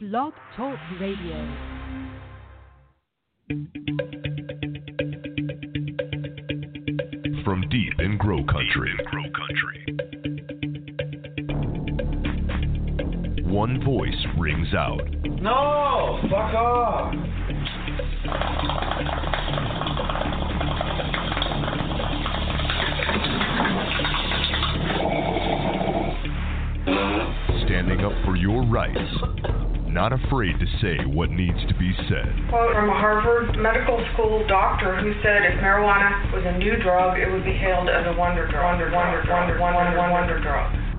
Blog Talk Radio. From deep in Grow Country. In grow country. One voice rings out. No, fuck off. Standing up for your rights. Not afraid to say what needs to be said. quote from a Harvard Medical School doctor who said if marijuana was a new drug, it would be hailed as a wonder drug. Wonder, wonder, wonder, wonder, wonder, wonder drug.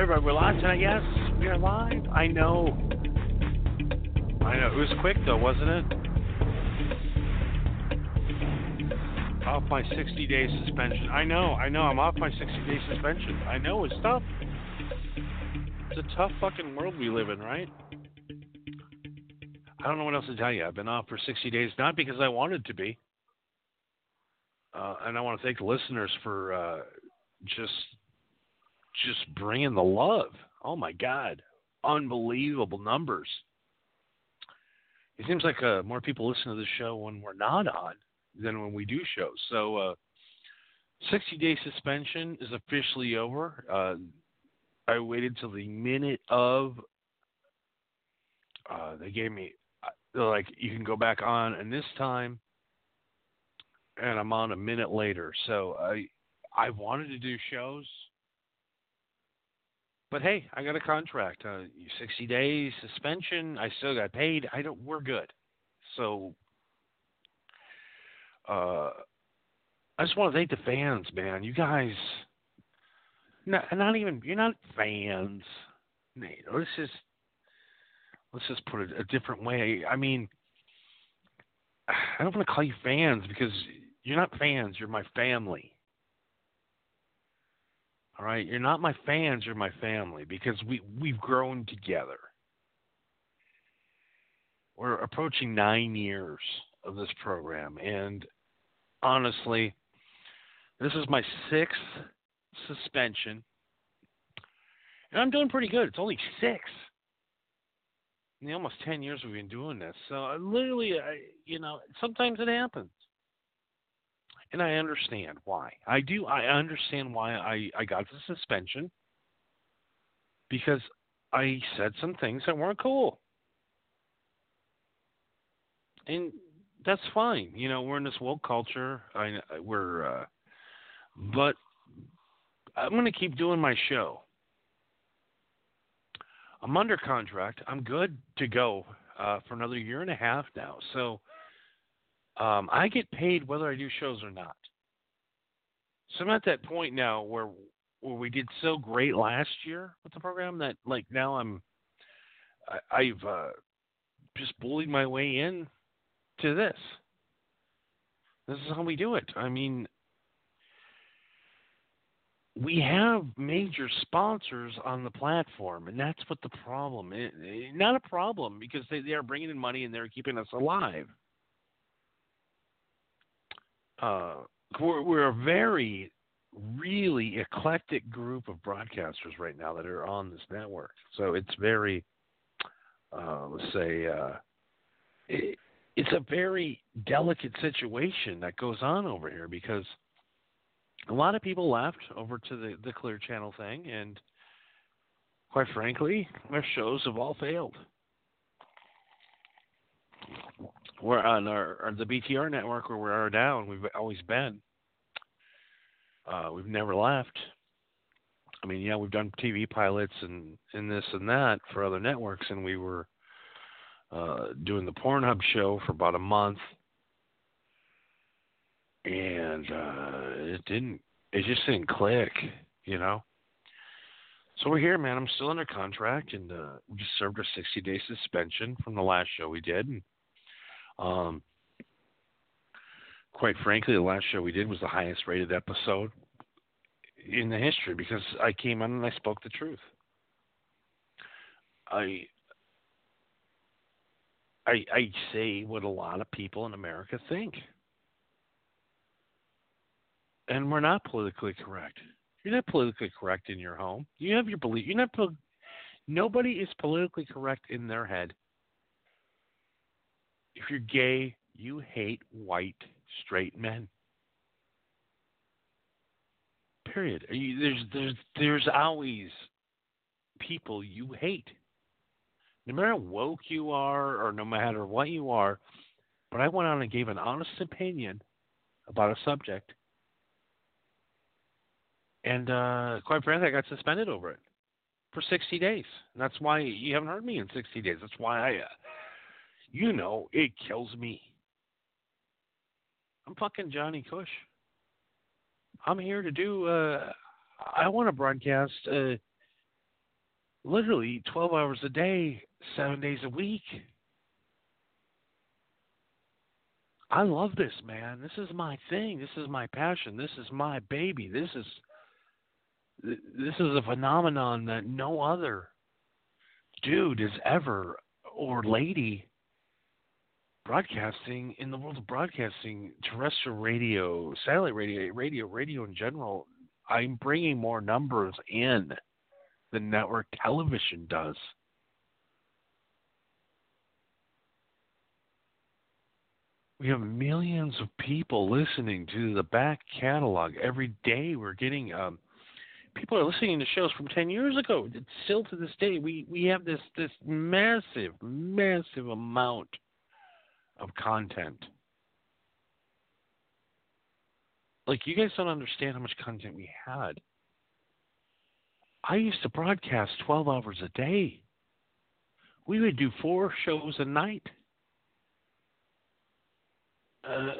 Right, we're live tonight. Yes, we are live. I know. I know. It was quick though, wasn't it? Off my 60 day suspension. I know. I know. I'm off my 60 day suspension. I know. It's tough. It's a tough fucking world we live in, right? I don't know what else to tell you. I've been off for 60 days, not because I wanted to be. Uh, and I want to thank the listeners for uh, just just bringing the love. Oh my God, unbelievable numbers. It seems like uh, more people listen to the show when we're not on than when we do shows. So, uh, 60 day suspension is officially over. Uh, I waited till the minute of. Uh, they gave me, like, you can go back on, and this time, and I'm on a minute later. So I, I wanted to do shows. But hey, I got a contract. Uh, 60 days suspension. I still got paid. I don't. We're good. So, uh, I just want to thank the fans, man. You guys, not, not even you're not fans. Know, let's just let's just put it a different way. I mean, I don't want to call you fans because you're not fans. You're my family. All right, you're not my fans, you're my family because we we've grown together. We're approaching 9 years of this program and honestly, this is my 6th suspension. And I'm doing pretty good. It's only 6. In the almost 10 years we've been doing this. So I literally I, you know, sometimes it happens and I understand why. I do. I understand why I I got the suspension because I said some things that weren't cool, and that's fine. You know, we're in this woke culture. I we're, uh, but I'm going to keep doing my show. I'm under contract. I'm good to go uh, for another year and a half now. So um, I get paid whether I do shows or not. So I'm at that point now where where we did so great last year with the program that like now I'm I, I've uh, just bullied my way in to this. This is how we do it. I mean, we have major sponsors on the platform, and that's what the problem is. Not a problem because they, they are bringing in money and they're keeping us alive uh, we're, we're a very, really eclectic group of broadcasters right now that are on this network. So it's very, uh, let's say, uh, it, it's a very delicate situation that goes on over here because a lot of people left over to the, the Clear Channel thing, and quite frankly, our shows have all failed we're on our, the BTR network where we are now, and we've always been. Uh, we've never left. I mean, yeah, we've done TV pilots and and this and that for other networks, and we were uh, doing the Pornhub show for about a month, and uh, it didn't. It just didn't click, you know. So we're here, man. I'm still under contract, and uh, we just served our 60 day suspension from the last show we did. And, um, quite frankly, the last show we did was the highest rated episode in the history because I came on and I spoke the truth. I I I say what a lot of people in America think. And we're not politically correct. You're not politically correct in your home. You have your belief. You're not. Nobody is politically correct in their head. If you're gay, you hate white straight men. Period. There's there's there's always people you hate. No matter how woke you are or no matter what you are, but I went on and gave an honest opinion about a subject and uh, quite frankly, I got suspended over it for 60 days. And that's why you haven't heard me in 60 days. That's why I, uh, you know, it kills me. I'm fucking Johnny Cush. I'm here to do, uh, I want to broadcast uh, literally 12 hours a day, seven days a week. I love this, man. This is my thing. This is my passion. This is my baby. This is this is a phenomenon that no other dude is ever or lady broadcasting in the world of broadcasting, terrestrial radio, satellite radio, radio, radio in general. I'm bringing more numbers in than network television does. We have millions of people listening to the back catalog every day. We're getting um, people are listening to shows from 10 years ago. It's still to this day, we, we have this, this massive, massive amount of content. Like, you guys don't understand how much content we had. I used to broadcast 12 hours a day. We would do four shows a night. Uh,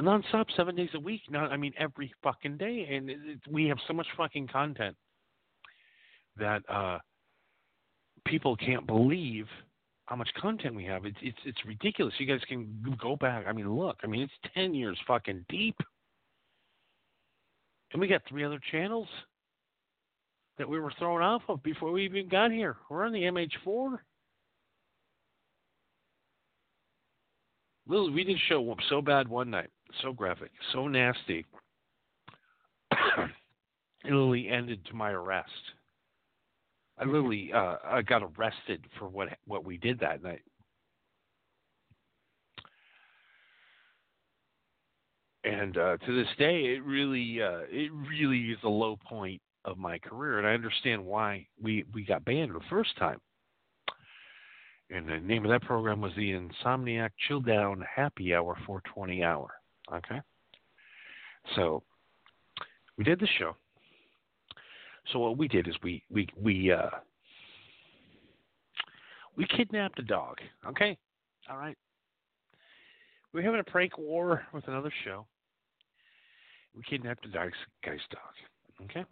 nonstop, seven days a week. Not, I mean, every fucking day, and it, it, we have so much fucking content that uh, people can't believe how much content we have. It's it's it's ridiculous. You guys can go back. I mean, look. I mean, it's ten years fucking deep, and we got three other channels that we were thrown off of before we even got here. We're on the MH4. Little, we did show so bad one night so graphic, so nasty. it literally ended to my arrest. I literally uh, I got arrested for what what we did that night. And uh, to this day, it really uh, it really is a low point of my career, and I understand why we we got banned the first time. And the name of that program was the Insomniac Chill Down Happy Hour 420 Hour. Okay. So we did the show. So what we did is we we we uh we kidnapped a dog. Okay. All right. We are having a prank war with another show. We kidnapped a guy's, guy's dog. Okay.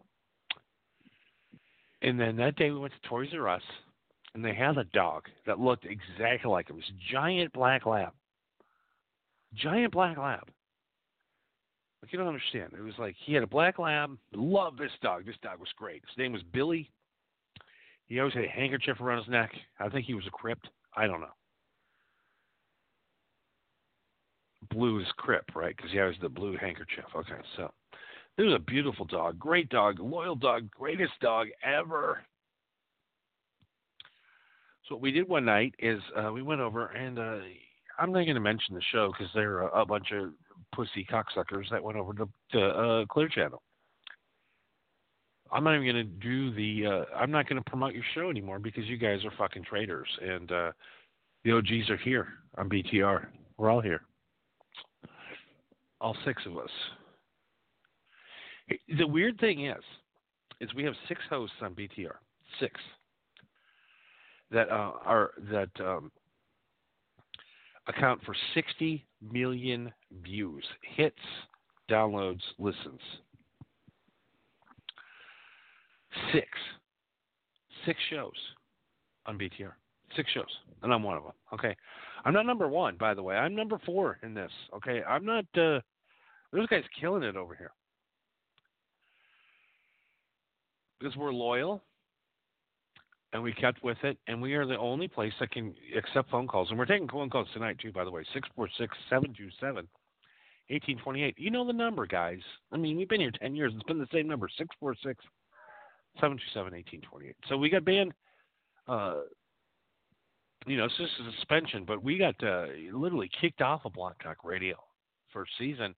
And then that day we went to Toys R Us, and they had a dog that looked exactly like him. It was giant black lab. Giant black lab. Like you don't understand. It was like he had a black lab. Love this dog. This dog was great. His name was Billy. He always had a handkerchief around his neck. I think he was a crypt. I don't know. Blue is crypt, right? Because he had the blue handkerchief. Okay, so this was a beautiful dog, great dog, loyal dog, greatest dog ever. So what we did one night is uh, we went over and uh, I'm not going to mention the show because they're a, a bunch of pussy cocksuckers that went over to, to uh, Clear Channel. I'm not even going to do the. Uh, I'm not going to promote your show anymore because you guys are fucking traitors, and uh, the OGs are here on BTR. We're all here, all six of us. The weird thing is, is we have six hosts on BTR, six that uh, are that um, account for 60 million views, hits, downloads, listens. Six. Six shows on BTR. Six shows, and I'm one of them. Okay, I'm not number one, by the way. I'm number four in this. Okay, I'm not. Uh, those guys killing it over here because we're loyal and we kept with it and we are the only place that can accept phone calls and we're taking phone calls tonight too by the way 646 727 1828. You know the number, guys. I mean, we've been here 10 years. It's been the same number 646 727 1828. So we got banned, uh, you know, it's just a suspension, but we got uh, literally kicked off of Blog Talk Radio first season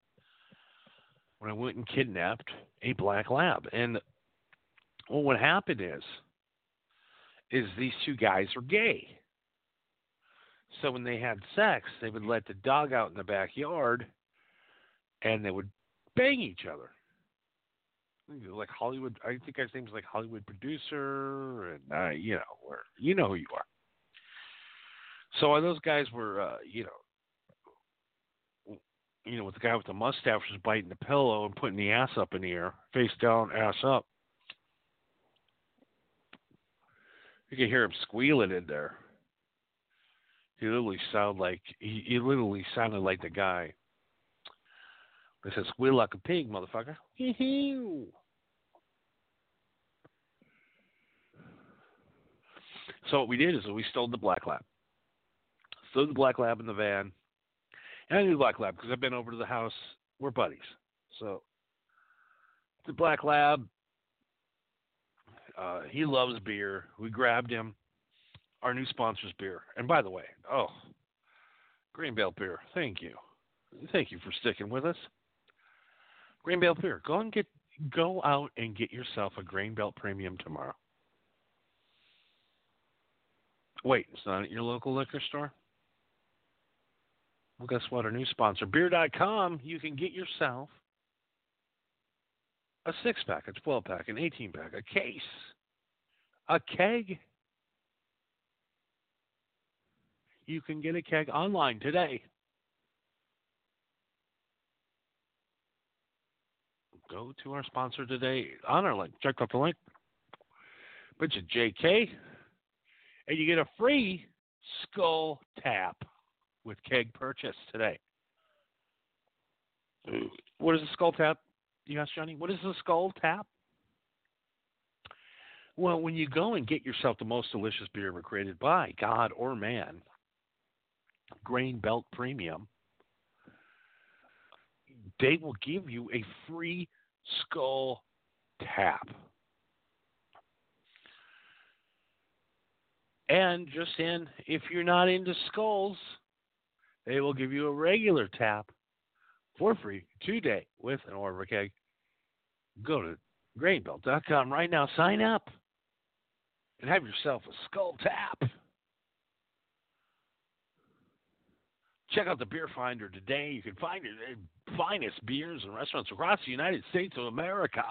when I went and kidnapped a black lab. And well, what happened is, is these two guys are gay. So when they had sex, they would let the dog out in the backyard and they would bang each other. Like Hollywood, I think his name's like Hollywood producer, and uh, you know, where you know who you are. So those guys were, uh, you know, you know, with the guy with the mustache was biting the pillow and putting the ass up in the air, face down, ass up. You could hear him squealing in there. He literally sounded like he, he literally sounded like the guy it says squeal like a pig, motherfucker. so what we did is we stole the black lab. Stole the black lab in the van. And I knew black lab because I've been over to the house. We're buddies. So the black lab, uh, he loves beer. We grabbed him. Our new sponsor's beer. And by the way, oh, Grain Belt beer. Thank you. Thank you for sticking with us. Grain Belt beer. Go and get go out and get yourself a Grain Belt Premium tomorrow. Wait, it's not at your local liquor store? Well, guess what? Our new sponsor, beer.com, you can get yourself a six pack, a 12 pack, an 18 pack, a case, a keg. You can get a keg online today go to our sponsor today on our link. Check out the link. Put your JK, and you get a free skull tap with keg purchase today. What is a skull tap? You ask Johnny. What is a skull tap? Well, when you go and get yourself the most delicious beer ever created by God or man, Grain Belt Premium, they will give you a free skull tap. And just in, if you're not into skulls, they will give you a regular tap for free today with an order keg. Go to grainbelt.com right now, sign up, and have yourself a skull tap. Check out the Beer Finder today. You can find the finest beers and restaurants across the United States of America.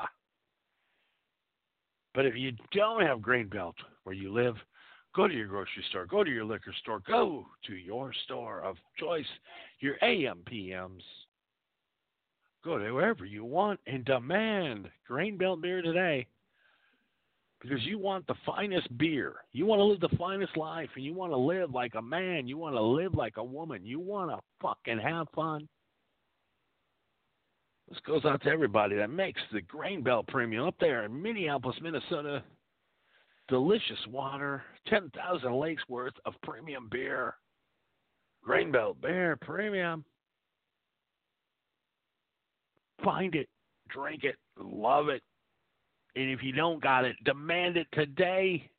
But if you don't have Grain Belt where you live, go to your grocery store, go to your liquor store, go to your store of choice, your AM PMs. Go to wherever you want and demand Grain Belt beer today because you want the finest beer. You want to live the finest life, and you want to live like a man. You want to live like a woman. You want to fucking have fun. This goes out to everybody that makes the Grain Belt Premium up there in Minneapolis, Minnesota. Delicious water, 10,000 lakes worth of premium beer. Grain Belt Beer Premium. Find it, drink it, love it. And if you don't got it, demand it today.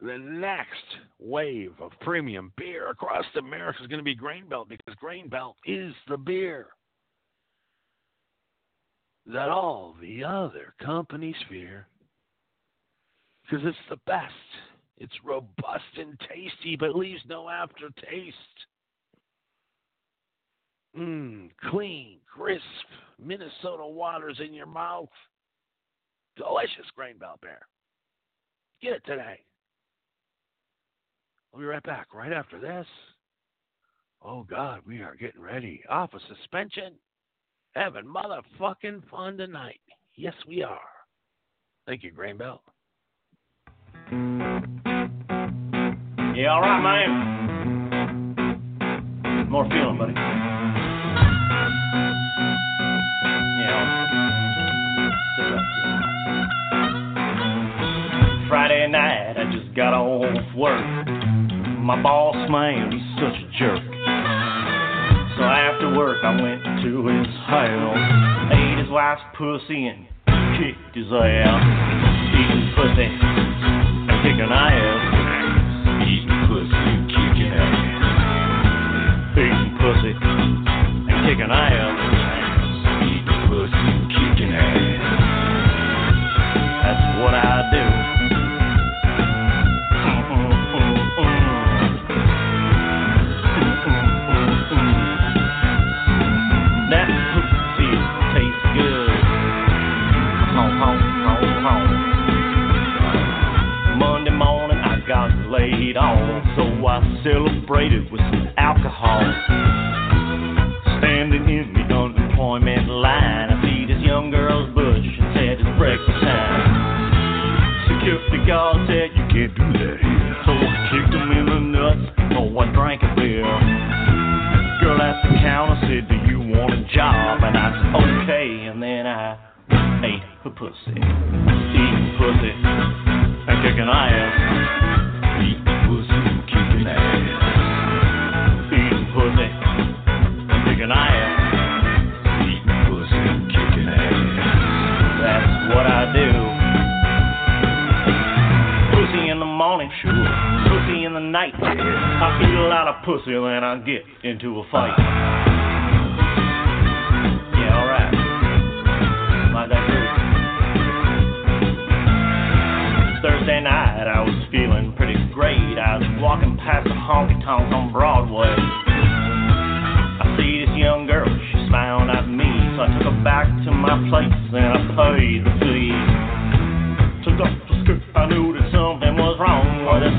The next wave of premium beer across America is going to be Grain Belt because Grain Belt is the beer that all the other companies fear. Because it's the best. It's robust and tasty, but leaves no aftertaste. Mmm, clean, crisp Minnesota waters in your mouth. Delicious grain belt beer. Get it today. We'll be right back right after this. Oh, God, we are getting ready. Off of suspension. Having motherfucking fun tonight. Yes, we are. Thank you, Grain Belt. Yeah, all right, man. More feeling, buddy. Yeah. Got off work. My boss, man, he's such a jerk. So after work, I went to his house, ate his wife's pussy, and kicked his ass. Eating pussy and kicking ass. Eating pussy kicking ass. Eating pussy and kicking ass.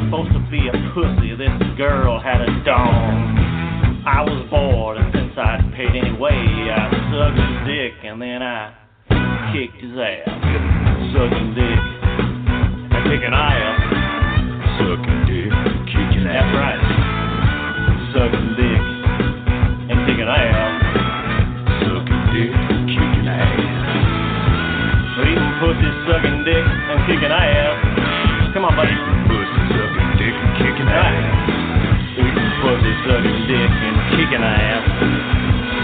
Supposed to be a pussy, this girl had a dong. I was bored, and since I'd paid anyway, I sucked his dick, and then I kicked his ass. Sucking dick, and kicking ass. Sucking dick, kicking ass. That's right. Sucking dick, sucking dick, and kicking ass.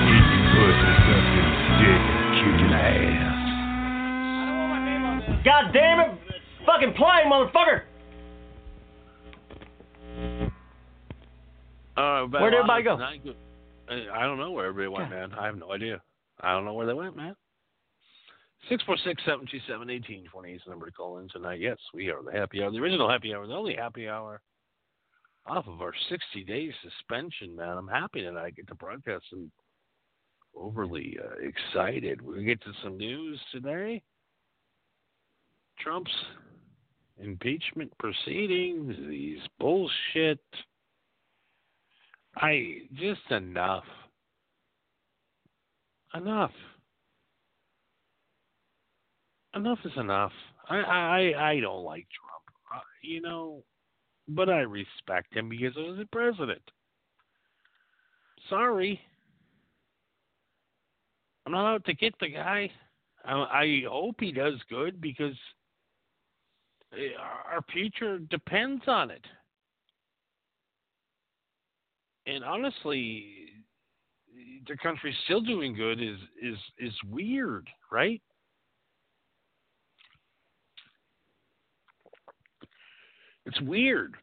Eating pussy, sucking dick, and kicking ass. God damn it! Fucking play, motherfucker! Uh, where did everybody go? honest, not good. I I don't know where everybody went, man. I have no idea. I don't know where they went, man. Six four six seven two seven eighteen twenty is the number to call in tonight. Yes, we are the happy hour, the original happy hour, the only happy hour off of our sixty day suspension, man. I'm happy that I get to broadcast and overly uh, excited. We get to some news today. Trump's impeachment proceedings, these bullshit. I just enough. Enough. Enough is enough. I I I don't like Trump, uh, you know, but I respect him because he was the president. Sorry, I'm not out to get the guy. I, I hope he does good because eh, our future depends on it. And honestly, the country's still doing good is is is weird, right? It's weird.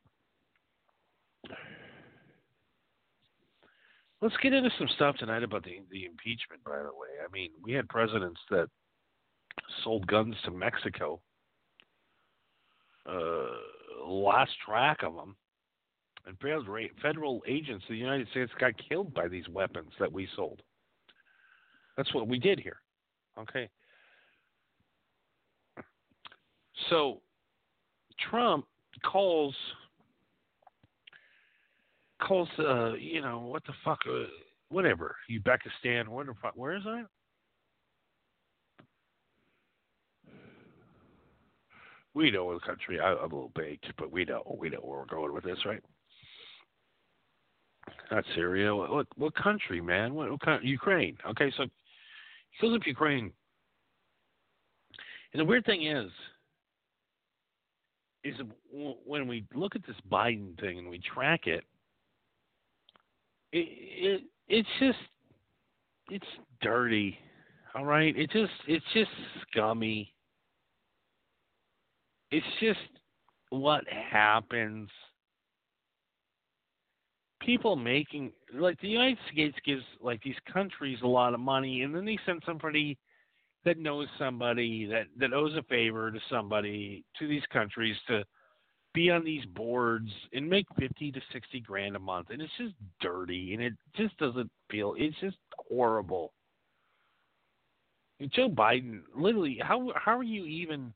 Let's get into some stuff tonight about the the impeachment. By the way, I mean we had presidents that sold guns to Mexico. Uh, lost track of them, and federal federal agents of the United States got killed by these weapons that we sold. That's what we did here. Okay. So Trump calls calls uh you know what the fuck uh, whatever Uzbekistan where the fuck where is that we know the country. I, I'm a little baked, but we know we know where we're going with this, right? Not Syria. What what, what country, man? What, what kind, Ukraine? Okay, so he goes up Ukraine, and the weird thing is, is when we look at this Biden thing and we track it, it, it it's just it's dirty. All right, it just it's just scummy. It's just what happens. People making like the United States gives like these countries a lot of money, and then they send somebody that knows somebody that that owes a favor to somebody to these countries to be on these boards and make 50 to 60 grand a month. And it's just dirty and it just doesn't feel it's just horrible. Joe Biden literally how how are you even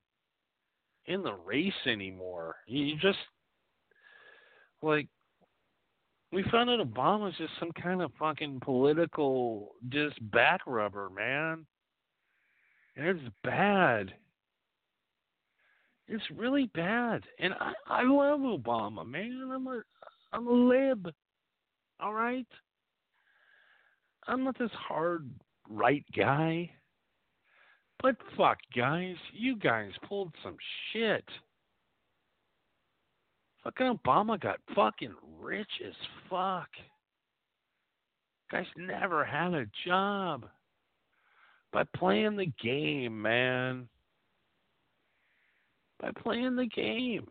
in the race anymore? You just like we found out Obama's just some kind of fucking political just back rubber man and it's bad it's really bad. And I, I love Obama, man. I'm a I'm a lib. All right? I'm not this hard right guy. But fuck guys, you guys pulled some shit. Fucking Obama got fucking rich as fuck. Guys never had a job. By playing the game, man by playing the game.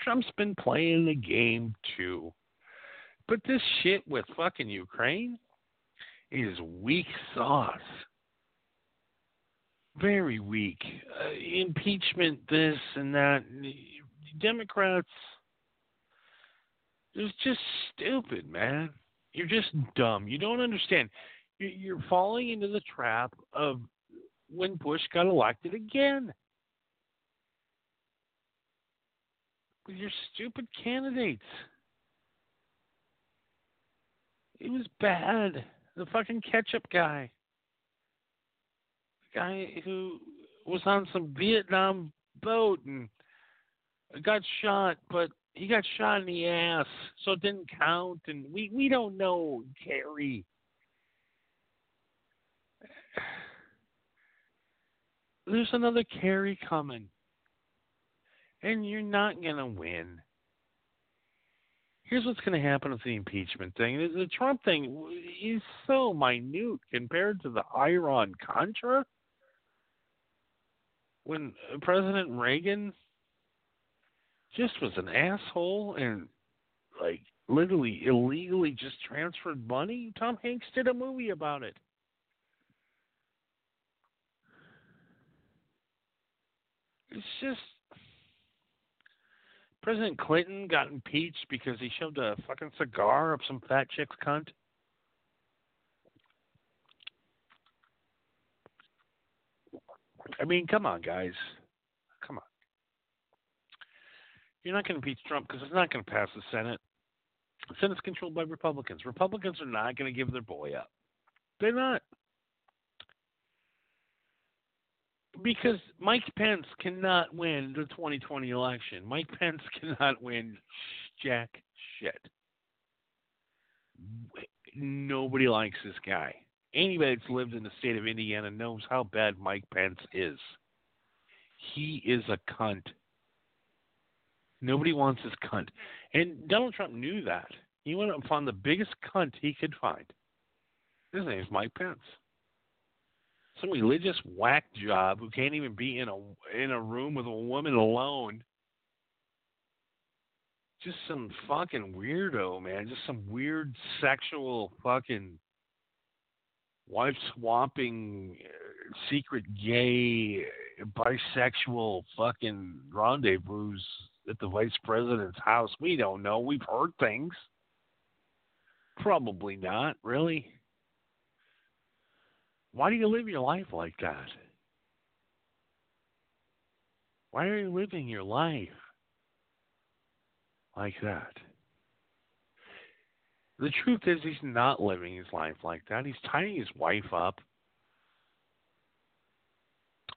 Trump's been playing the game too. But this shit with fucking Ukraine is weak sauce. Very weak. Uh, impeachment, this and that. Democrats, it's just stupid, man. You're just dumb. You don't understand. You're falling into the trap of when Bush got elected again. with your stupid candidates. He was bad. The fucking ketchup guy. The guy who was on some Vietnam boat and got shot, but he got shot in the ass, so it didn't count. And we we don't know Kerry. There's another carry coming and you're not going to win. Here's what's going to happen with the impeachment thing. The Trump thing is so minute compared to the Iran Contra. When President Reagan just was an asshole and like literally illegally just transferred money, Tom Hanks did a movie about it. It's just President Clinton got impeached because he shoved a fucking cigar up some fat chick's cunt. I mean, come on, guys. Come on. You're not going to impeach Trump because it's not going to pass the Senate. The Senate's controlled by Republicans. Republicans are not going to give their boy up. They're not. Because Mike Pence cannot win the 2020 election. Mike Pence cannot win jack shit. Nobody likes this guy. Anybody that's lived in the state of Indiana knows how bad Mike Pence is. He is a cunt. Nobody wants this cunt. And Donald Trump knew that. He went found the biggest cunt he could find. His name is Mike Pence some religious whack job who can't even be in a in a room with a woman alone. Just some fucking weirdo, man. Just some weird sexual fucking wife swapping, uh, secret gay, bisexual fucking rendezvous at the vice president's house. We don't know. We've heard things. Probably not, really. Why do you live your life like that? Why are you living your life like that? The truth is, he's not living his life like that. He's tying his wife up.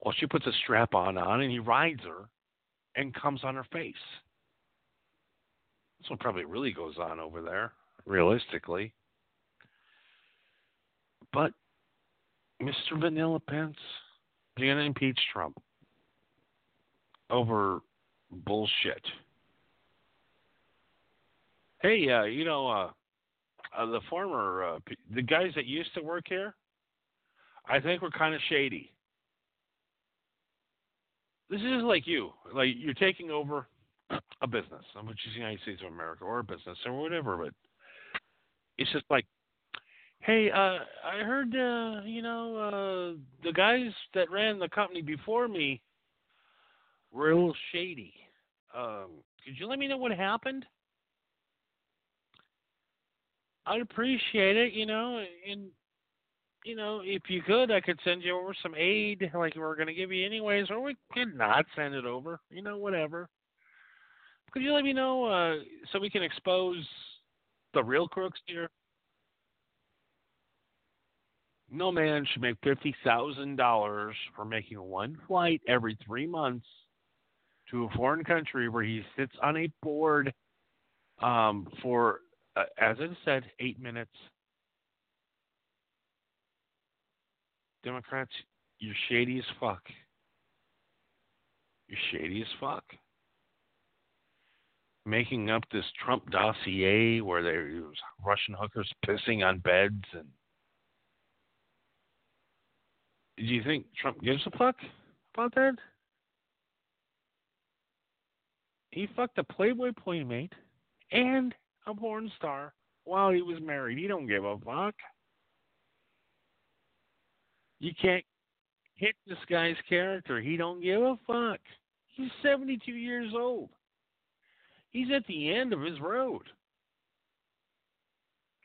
Well, she puts a strap on on and he rides her. and comes on her face. That's what probably really goes on over there, realistically. But Mr. Vanilla Pence, you're going to impeach Trump over bullshit. Hey, uh, you know, uh, uh, the former, uh, the guys that used to work here, I think we're kind of shady. This is like you, like you're taking over a business, which is the United States of America, or a business, or whatever. But it's just like, hey, uh, I heard, uh, you know, uh, the guys that ran the company before me were a little shady. Um, could you let me know what happened? I'd appreciate it, you know, and you know, if you could, I could send you over some aid, like we are going to give you anyways, or we could not send it over, you know, whatever. Could you let me know uh, so we can expose the real crooks here? No man should make fifty thousand dollars for making one flight every three months to a foreign country where he sits on a board um, for, uh, as it said, eight minutes Democrats, you're shady as fuck. You're shady as fuck. Making up this Trump dossier where there's Russian hookers pissing on beds and do you think Trump gives a fuck about that? He fucked a Playboy playmate and a porn star while he was married. He don't give a fuck. You can't hit this guy's character. He don't give a fuck. He's 72 years old. He's at the end of his road.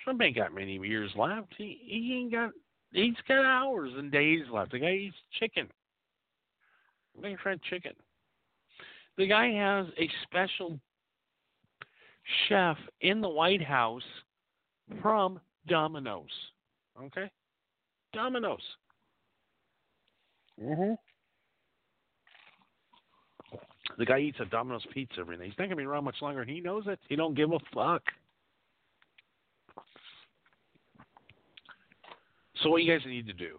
Trump ain't got many years left. He he ain't got he's got hours and days left. The guy eats chicken. Make fried chicken. The guy has a special chef in the White House from Domino's. Okay? Domino's. Mm-hmm. The guy eats a Domino's pizza every day. He's not gonna be around much longer, and he knows it. He don't give a fuck. So what you guys need to do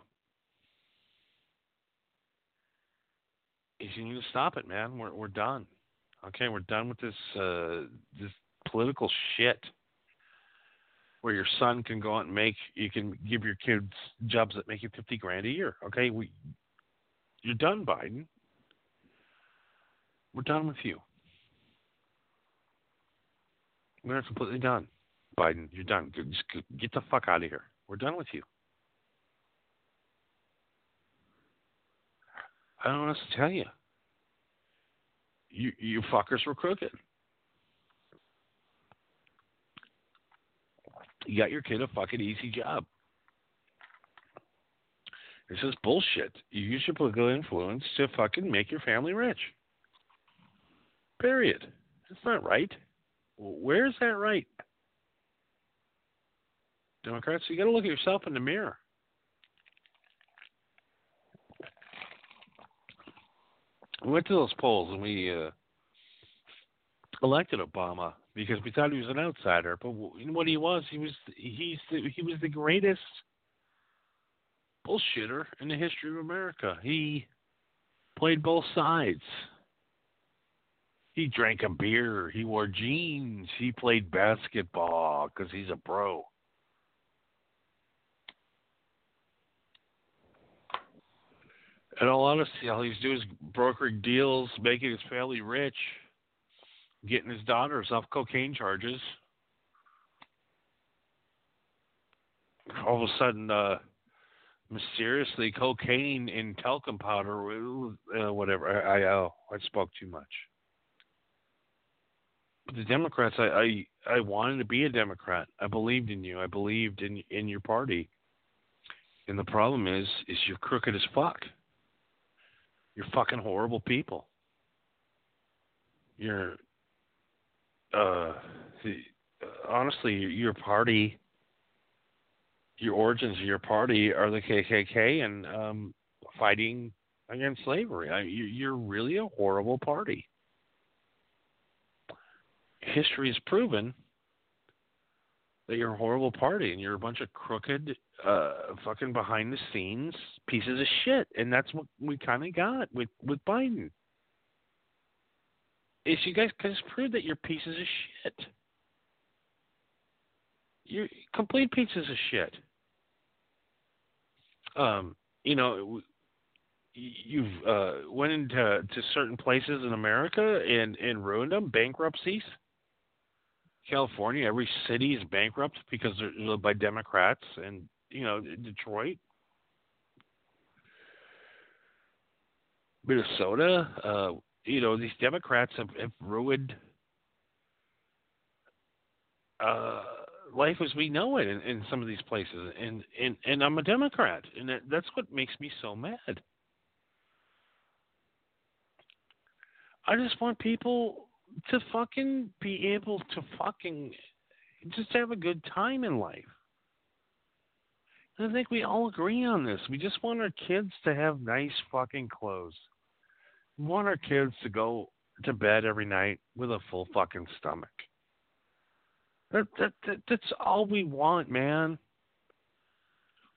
is you need to stop it, man. We're we're done. Okay, we're done with this uh, this political shit where your son can go out and make you can give your kids jobs that make you fifty grand a year. Okay, we you're done, Biden. We're done with you. We're completely done. Biden, you're done. Just get the fuck out of here. We're done with you. I don't what to tell you. You you fuckers were crooked. You got your kid a fucking easy job. This is bullshit. You use your political influence to fucking make your family rich. Period. That's not right. Where is that right? Democrats, you got to look at yourself in the mirror. We went to those polls and we uh, elected Obama because we thought he was an outsider. But what he was, he was he's the, he was the greatest bullshitter in the history of America. He played both sides. He drank a beer. He wore jeans. He played basketball because he's a bro. And all honesty, all he's doing is brokering deals, making his family rich, getting his daughters off cocaine charges. All of a sudden, uh, mysteriously cocaine in talcum powder, uh, whatever. I, I oh, I spoke too much. But the Democrats, I, I I wanted to be a Democrat. I believed in you. I believed in in your party. And the problem is, is you're crooked as fuck. You're fucking horrible people. You're, uh, honestly, your party your origins of your party are the KKK and um, fighting against slavery. I, you're really a horrible party. history has proven that you're a horrible party and you're a bunch of crooked, uh, fucking behind the scenes pieces of shit, and that's what we kind of got with with Biden. Is you guys just prove that you're pieces of shit. You're complete pieces of shit. Um, you know, you've uh, went into to certain places in America and and ruined them, bankruptcies. California, every city is bankrupt because they're led by Democrats, and you know Detroit, Minnesota. Uh, you know these Democrats have, have ruined uh, life as we know it in, in some of these places, and and and I'm a Democrat, and that, that's what makes me so mad. I just want people to fucking be able to fucking just have a good time in life. I think we all agree on this. We just want our kids to have nice fucking clothes. We want our kids to go to bed every night with a full fucking stomach. That, that, that that's all we want, man.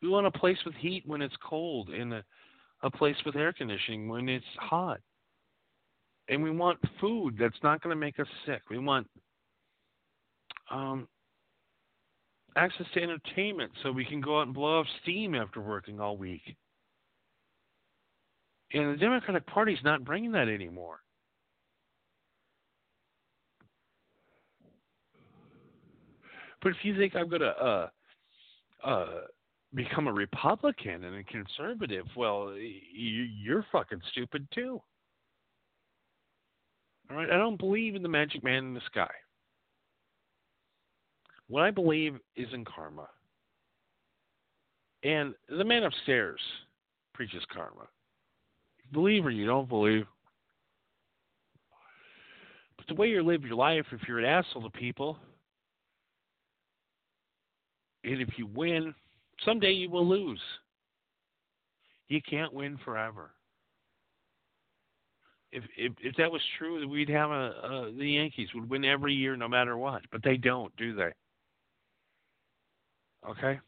We want a place with heat when it's cold and a, a place with air conditioning when it's hot and we want food that's not going to make us sick. We want um, access to entertainment so we can go out and blow off steam after working all week. And the Democratic Party's not bringing that anymore. But if you think I'm going to uh, uh, become a Republican and a conservative, well, you're fucking stupid too. All right, I don't believe in the magic man in the sky. What I believe is in karma. And the man upstairs preaches karma. believe or you don't believe. But the way you live your life, if you're an asshole to people, and if you win, someday you will lose. You can't win forever if if if that was true, we'd have a, a the Yankees would win every year, no matter what. But they don't, do they? Okay.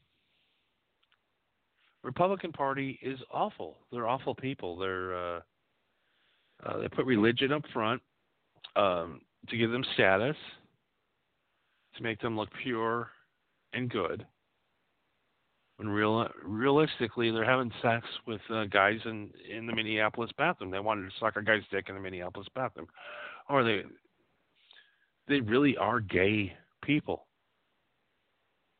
Republican Party is awful. They're awful people. They're uh, uh, they put religion up front um, to give them status, to make them look pure and good when real realistically they're having sex with uh, guys in in the Minneapolis bathroom. They wanted to suck a guy's dick in the Minneapolis bathroom, or they they really are gay people,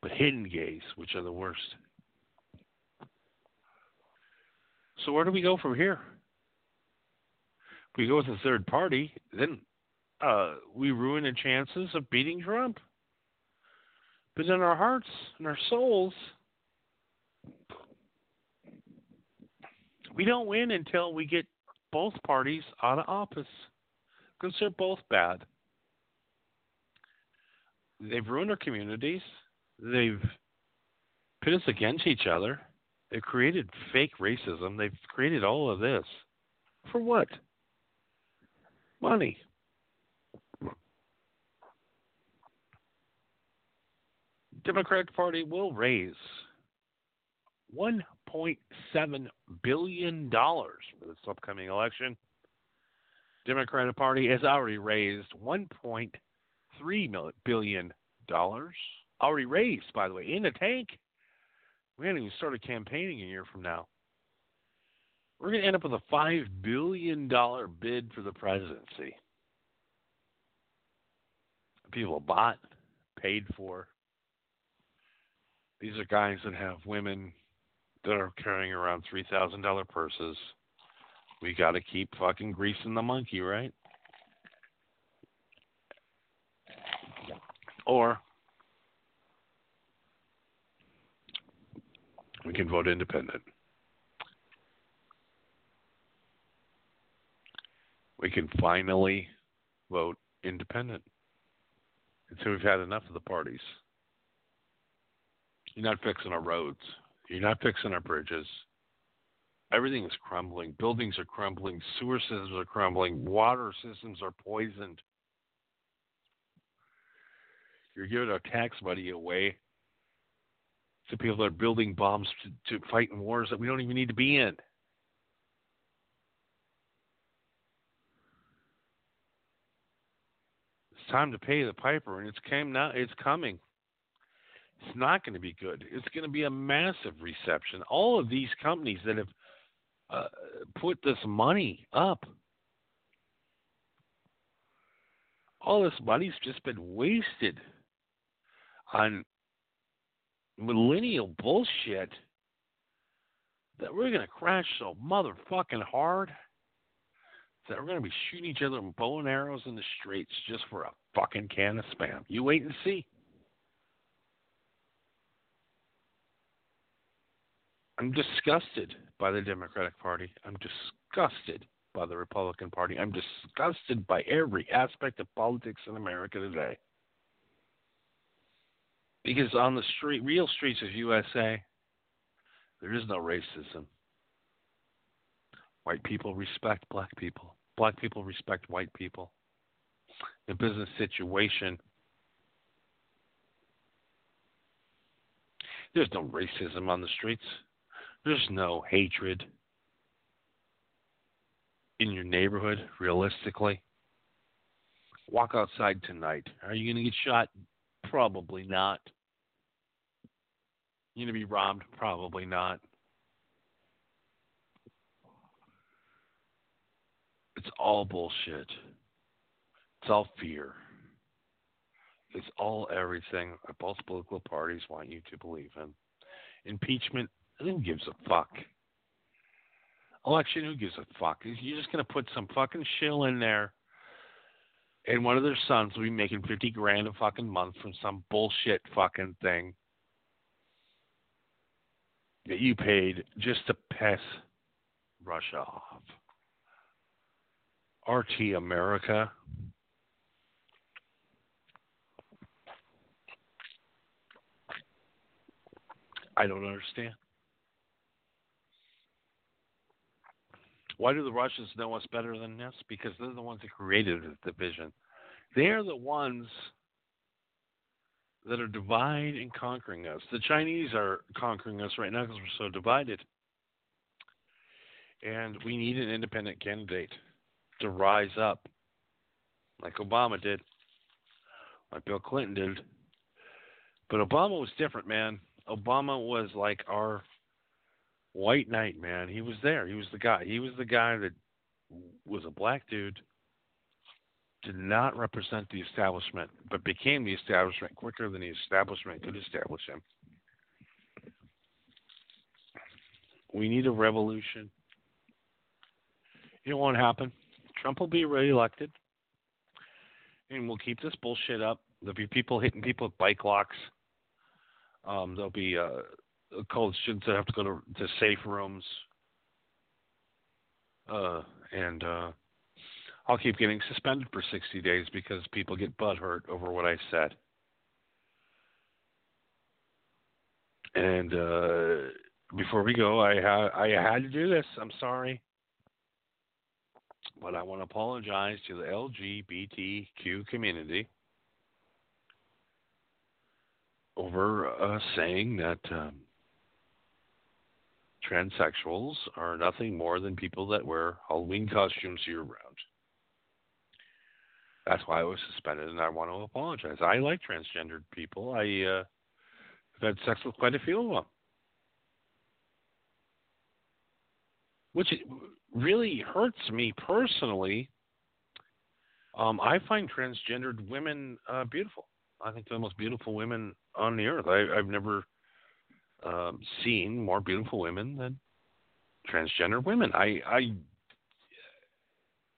but hidden gays, which are the worst. So where do we go from here? We go with a third party, then uh, we ruin the chances of beating Trump. But in our hearts and our souls, we don't win until we get both parties out of office because they're both bad. They've ruined our communities. They've pit us against each other. They've created fake racism. They've created all of this. For what? Money. Democratic Party will raise $1.7 billion for this upcoming election. Democratic Party has already raised $1.3 billion. Already raised, by the way, in the tank. We haven't even started campaigning a year from now. We're going to end up with a $5 billion bid for the presidency. People bought, paid for. These are guys that have women that are carrying around three thousand dollar purses. We got to keep fucking greasing the monkey, right? Or we can vote independent. We can finally vote independent. And so we've had enough of the parties. You're not fixing our roads. You're not fixing our bridges. Everything is crumbling. Buildings are crumbling. Sewer systems are crumbling. Water systems are poisoned. You're giving our tax money away to people that are building bombs to, to fight in wars that we don't even need to be in. It's time to pay the piper, and it's came now. It's coming. It's not going to be good. It's going to be a massive reception. All of these companies that have uh, put this money up, all this money's just been wasted on millennial bullshit that we're going to crash so motherfucking hard that we're going to be shooting each other with bow and arrows in the streets just for a fucking can of spam. You wait and see. I'm disgusted by the Democratic Party. I'm disgusted by the Republican Party. I'm disgusted by every aspect of politics in America today. Because on the street, real streets of USA, there is no racism. White people respect black people. Black people respect white people. The business situation, there's no racism on the streets. There's no hatred in your neighborhood, realistically. Walk outside tonight. Are you going to get shot? Probably not. You to be robbed? Probably not. It's all bullshit. It's all fear. It's all everything that both political parties want you to believe in. Impeachment, who gives a fuck? Election, who gives a fuck? You're just to put some fucking shill in there, and one of their sons will be making 50 grand a fucking month from some bullshit fucking thing that you paid just to piss Russia off. RT America. I don't understand. Why do the Russians know us better than this? Because they're the ones that created the division. They're the ones that are dividing and conquering us. The Chinese are conquering us right now because we're so divided. And we need an independent candidate to rise up, like Obama did, like Bill Clinton did. But Obama was different, man. Obama was like our white knight, man. He was there. He was the guy. He was the guy that was a black dude did not represent the establishment, but became the establishment quicker than the establishment could establish him. We need a revolution. It won't happen. Trump will be reelected, and we'll keep this bullshit up. There'll be people hitting people with bike locks. Um, there'll be uh, college students that have to go to, to safe rooms. Uh, and uh, I'll keep getting suspended for 60 days because people get butthurt over what I said. And uh, before we go, I ha- I had to do this. I'm sorry, but I want to apologize to the LGBTQ community over uh, saying that um, transsexuals are nothing more than people that wear Halloween costumes year round. That's why I was suspended, and I want to apologize. I like transgendered people. I uh, have had sex with quite a few of them, which really hurts me personally. Um, I find transgendered women uh, beautiful. I think they're the most beautiful women on the earth. I, I've never um, seen more beautiful women than transgender women. I, I,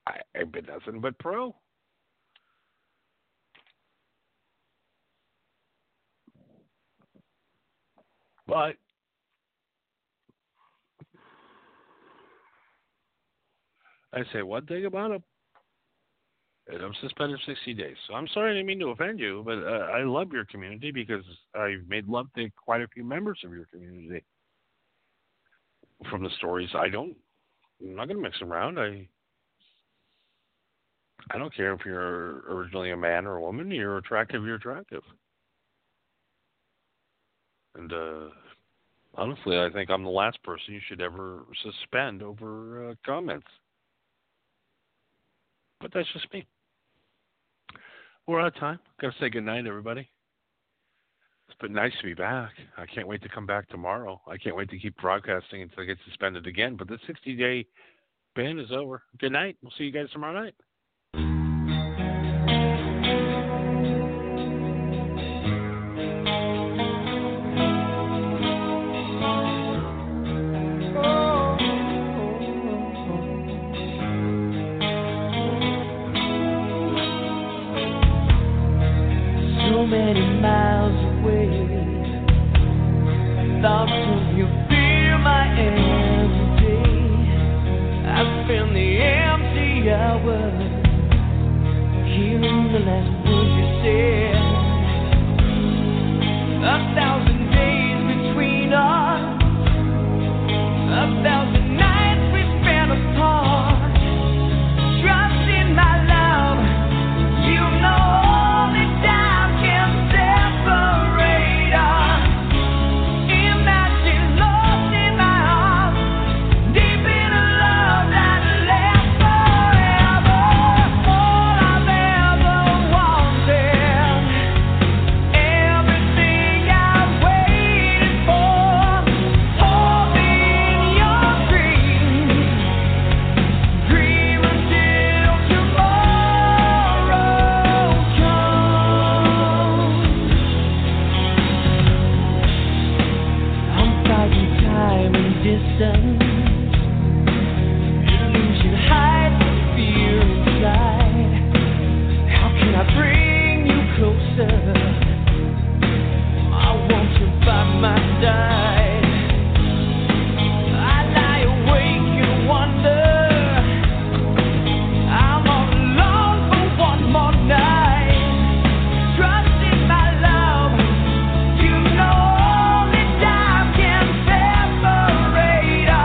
I, I've been nothing but pro. But I say one thing about them, and I'm suspended 60 days. So I'm sorry, I didn't mean to offend you, but uh, I love your community because I've made love to quite a few members of your community. From the stories, I don't, I'm not going to mix around. I, I don't care if you're originally a man or a woman. You're attractive. You're attractive. And uh, honestly, I think I'm the last person you should ever suspend over uh, comments. But that's just me. We're out of time. Got to say good night, everybody. It's been nice to be back. I can't wait to come back tomorrow. I can't wait to keep broadcasting until I get suspended again. But the 60 day ban is over. Good night. We'll see you guys tomorrow night. Miles away. Thoughts of you fill my every day. I spend the empty hours hearing the last words you said. A